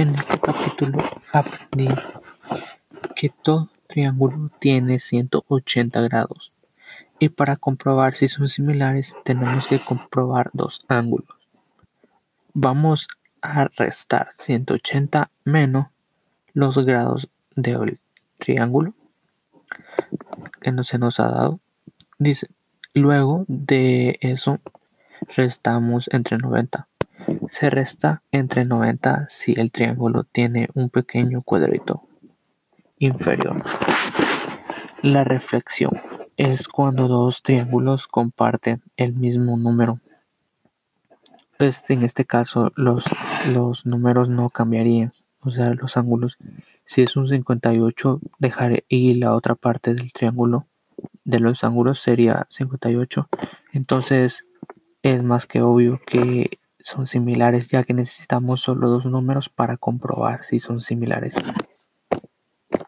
En este capítulo aprendí que todo triángulo tiene 180 grados y para comprobar si son similares tenemos que comprobar dos ángulos. Vamos a restar 180 menos los grados del triángulo que no se nos ha dado. Dice, luego de eso restamos entre 90. Se resta entre 90 si el triángulo tiene un pequeño cuadrito inferior. La reflexión es cuando dos triángulos comparten el mismo número. Este, en este caso los, los números no cambiarían, o sea, los ángulos. Si es un 58, dejaré y la otra parte del triángulo de los ángulos sería 58. Entonces es más que obvio que son similares ya que necesitamos solo dos números para comprobar si son similares.